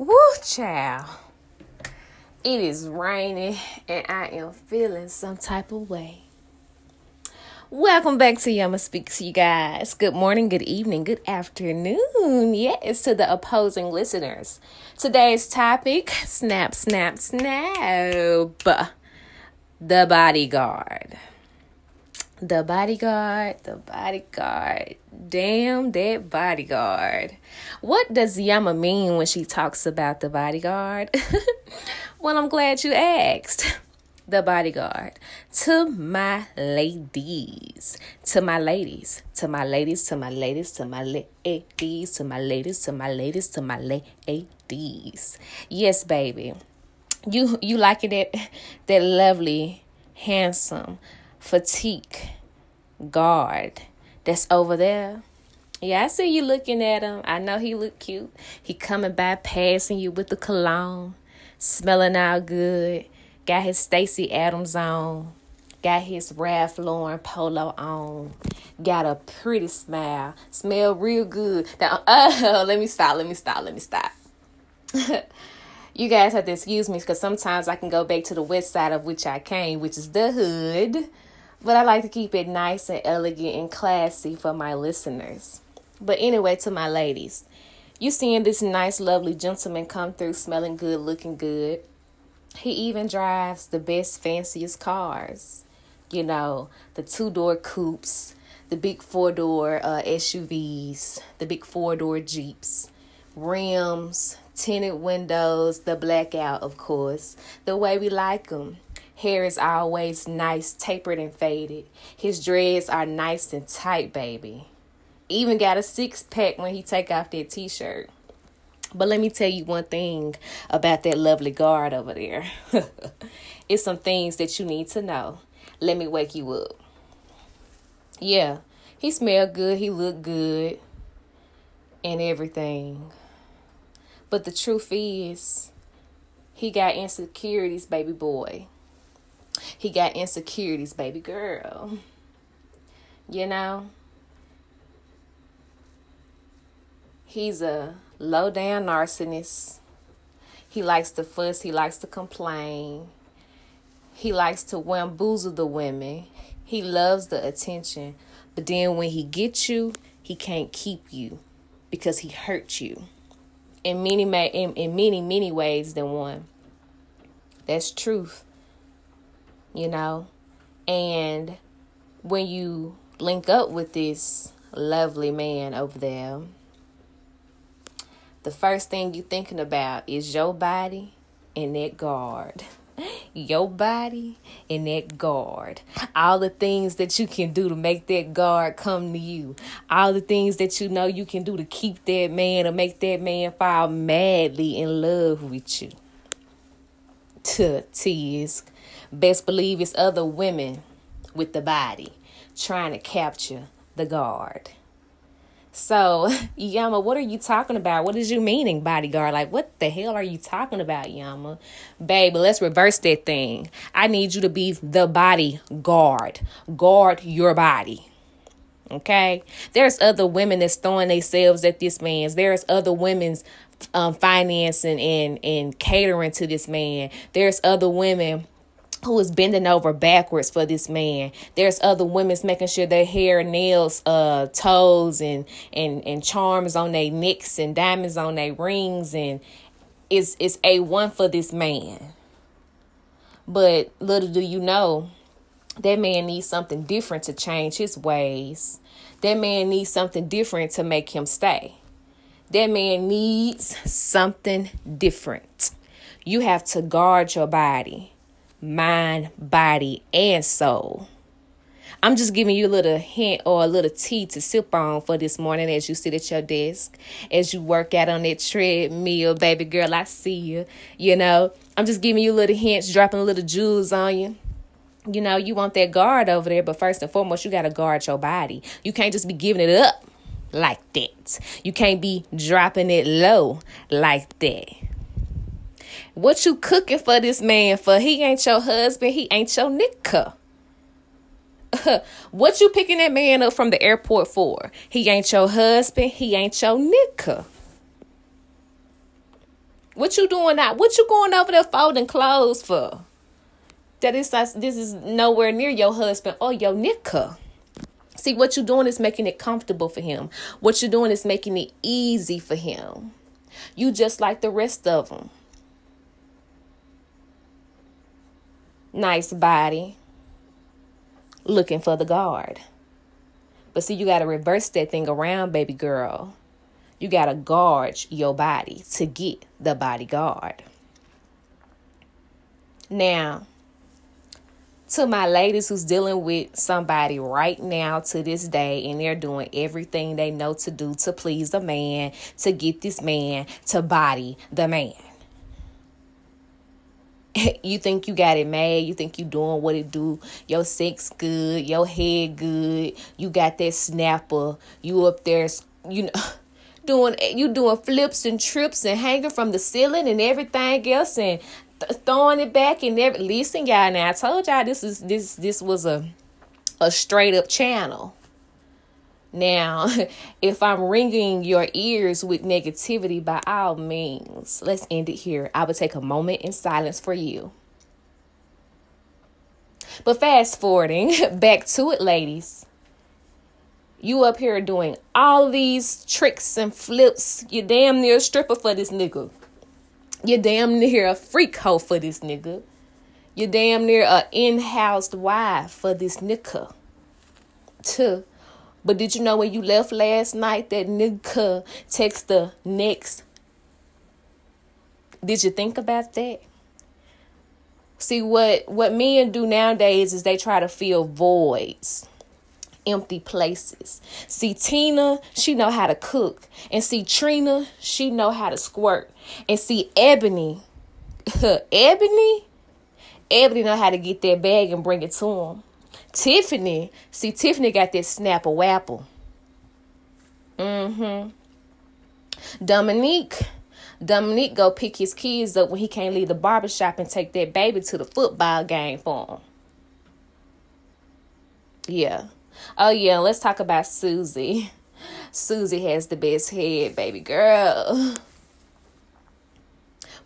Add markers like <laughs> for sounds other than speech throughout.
Woo, child. It is raining and I am feeling some type of way. Welcome back to Yama Speaks, you guys. Good morning, good evening, good afternoon. Yes, to the opposing listeners. Today's topic snap, snap, snap. The bodyguard. The bodyguard, the bodyguard. Damn that bodyguard. What does Yama mean when she talks about the bodyguard? <laughs> well, I'm glad you asked. The bodyguard. To my ladies. To my ladies. To my ladies. To my ladies. To my ladies. To my ladies. To my ladies. To my ladies. Yes, baby. You you liking it that lovely, handsome, fatigue guard that's over there. Yeah, I see you looking at him. I know he look cute. He coming by passing you with the cologne, smelling all good. Got his Stacy Adams on. Got his Ralph Lauren polo on. Got a pretty smile. Smell real good. Now, <laughs> oh, let me stop. Let me stop. Let me stop. <laughs> you guys have to excuse me because sometimes I can go back to the west side of which I came, which is the hood but I like to keep it nice and elegant and classy for my listeners. But anyway, to my ladies, you seeing this nice, lovely gentleman come through smelling good, looking good. He even drives the best, fanciest cars. You know, the two door coupes, the big four door uh, SUVs, the big four door Jeeps, rims, tinted windows, the blackout, of course, the way we like them Hair is always nice, tapered and faded. His dreads are nice and tight, baby. Even got a six pack when he take off that t-shirt. But let me tell you one thing about that lovely guard over there. <laughs> it's some things that you need to know. Let me wake you up. Yeah, he smelled good, he looked good, and everything. But the truth is, he got insecurities, baby boy. He got insecurities, baby girl. You know? He's a low down narcissist. He likes to fuss, he likes to complain. He likes to bamboozle the women. He loves the attention. But then when he gets you, he can't keep you because he hurt you in many in, in many many ways than one. That's truth you know? And when you link up with this lovely man over there, the first thing you're thinking about is your body and that guard. <laughs> Your body and that guard. All the things that you can do to make that guard come to you. All the things that you know you can do to keep that man or make that man fall madly in love with you. To tease Best believe it's other women with the body trying to capture the guard. So, <laughs> Yama, what are you talking about? What is you meaning, bodyguard? Like, what the hell are you talking about, Yama? Baby, let's reverse that thing. I need you to be the body guard. Guard your body. Okay? There's other women that's throwing themselves at this man's. There's other women's um, financing and, and catering to this man. There's other women who is bending over backwards for this man. There's other women's making sure their hair, nails, uh, toes, and and and charms on their necks and diamonds on their rings, and it's it's a one for this man. But little do you know, that man needs something different to change his ways. That man needs something different to make him stay. That man needs something different. You have to guard your body mind, body, and soul. I'm just giving you a little hint or a little tea to sip on for this morning as you sit at your desk, as you work out on that treadmill, baby girl. I see you. You know, I'm just giving you little hints, dropping a little jewels on you. You know, you want that guard over there, but first and foremost, you got to guard your body. You can't just be giving it up like that. You can't be dropping it low like that. What you cooking for this man for? He ain't your husband. He ain't your nigga. <laughs> what you picking that man up from the airport for? He ain't your husband. He ain't your nigga. What you doing now? What you going over there folding clothes for? That is this is nowhere near your husband or your nigga. See, what you're doing is making it comfortable for him. What you're doing is making it easy for him. You just like the rest of them. Nice body. Looking for the guard. But see, you got to reverse that thing around, baby girl. You got to guard your body to get the bodyguard. Now, to my ladies who's dealing with somebody right now to this day and they're doing everything they know to do to please the man, to get this man to body the man. <laughs> you think you got it made, you think you doing what it do, your sex good, your head good, you got that snapper, you up there, you know, <laughs> doing you doing flips and trips and hanging from the ceiling and everything else and throwing it back and every listen y'all now I told y'all this is this this was a a straight up channel. Now, <laughs> if I'm ringing your ears with negativity, by all means, let's end it here. I would take a moment in silence for you. But fast forwarding <laughs> back to it, ladies. You up here doing all these tricks and flips. You damn near a stripper for this nigga. You damn near a freak hoe for this nigga. You damn near a in-house wife for this nigga. Tuh. But did you know when you left last night that nigga text the next? Did you think about that? See what what men do nowadays is they try to fill voids empty places. See Tina, she know how to cook. And see Trina, she know how to squirt. And see Ebony, <laughs> Ebony, Ebony know how to get that bag and bring it to him. Tiffany, see Tiffany got that snapper wapple. Mm-hmm. Dominique, Dominique go pick his kids up when he can't leave the barbershop and take that baby to the football game for him. Yeah. Oh yeah, let's talk about Susie. Susie has the best head, baby girl.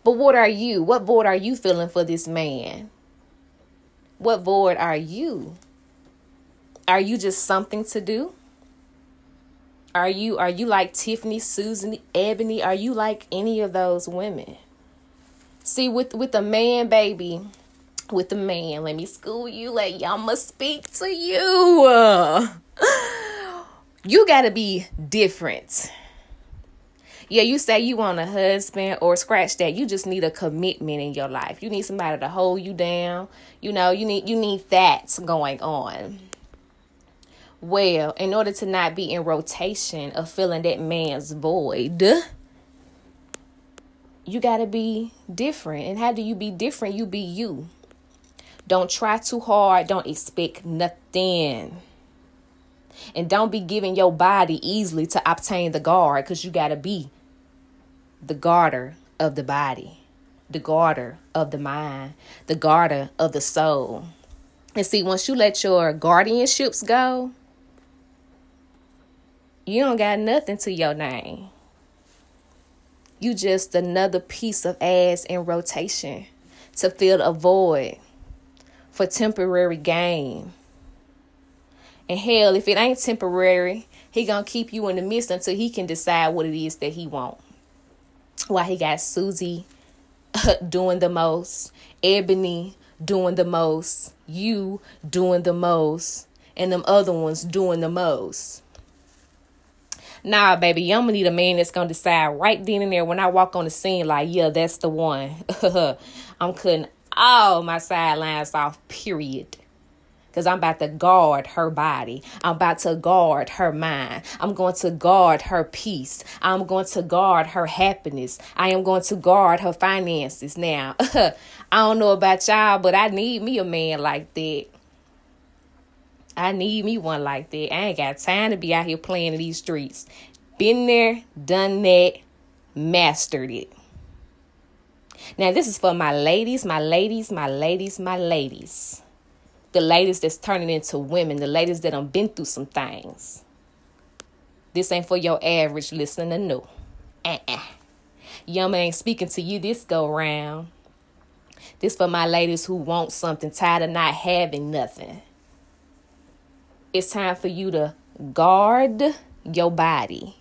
But what are you? What void are you feeling for this man? What void are you? Are you just something to do? Are you are you like Tiffany, Susan, Ebony? Are you like any of those women? See, with with a man, baby, with a man. Let me school you. Let y'all must speak to you. <laughs> You got to be different. Yeah, you say you want a husband or scratch that. You just need a commitment in your life. You need somebody to hold you down. You know, you need you need that going on. Well, in order to not be in rotation of filling that man's void, you got to be different. And how do you be different? You be you. Don't try too hard. Don't expect nothing. And don't be giving your body easily to obtain the guard because you got to be the garter of the body, the garter of the mind, the garter of the soul. And see, once you let your guardianships go, you don't got nothing to your name. You just another piece of ass in rotation to fill a void for temporary gain. And hell, if it ain't temporary, he gonna keep you in the midst until he can decide what it is that he want. Why he got Susie uh, <laughs> doing the most, Ebony doing the most, you doing the most, and them other ones doing the most. Nah, baby, I'm gonna need a man that's gonna decide right then and there when I walk on the scene, like, yeah, that's the one. <laughs> I'm cutting all my sidelines off, period. Because I'm about to guard her body. I'm about to guard her mind. I'm going to guard her peace. I'm going to guard her happiness. I am going to guard her finances. Now, <laughs> I don't know about y'all, but I need me a man like that. I need me one like that. I ain't got time to be out here playing in these streets. Been there, done that, mastered it. Now, this is for my ladies, my ladies, my ladies, my ladies. The ladies that's turning into women, the ladies that have been through some things. This ain't for your average listener know. Uh-uh. Yama ain't speaking to you this go round. This for my ladies who want something, tired of not having nothing. It's time for you to guard your body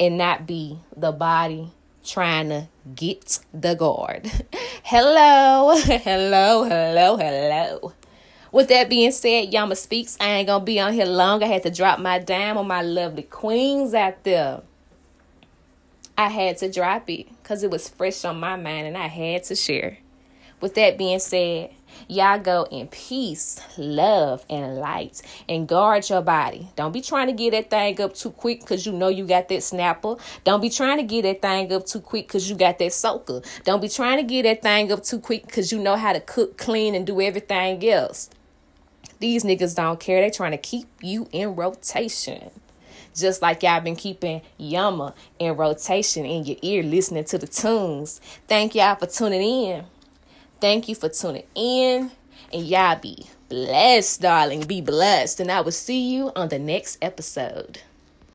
and not be the body trying to get the guard. <laughs> hello, <laughs> hello, hello, hello. With that being said, Yama Speaks, I ain't gonna be on here long. I had to drop my dime on my lovely queens out there. I had to drop it because it was fresh on my mind and I had to share. With that being said, y'all go in peace, love, and light and guard your body. Don't be trying to get that thing up too quick because you know you got that snapper. Don't be trying to get that thing up too quick because you got that soaker. Don't be trying to get that thing up too quick because you know how to cook, clean, and do everything else. These niggas don't care. They trying to keep you in rotation. Just like y'all been keeping Yama in rotation in your ear, listening to the tunes. Thank y'all for tuning in. Thank you for tuning in. And y'all be blessed, darling. Be blessed. And I will see you on the next episode.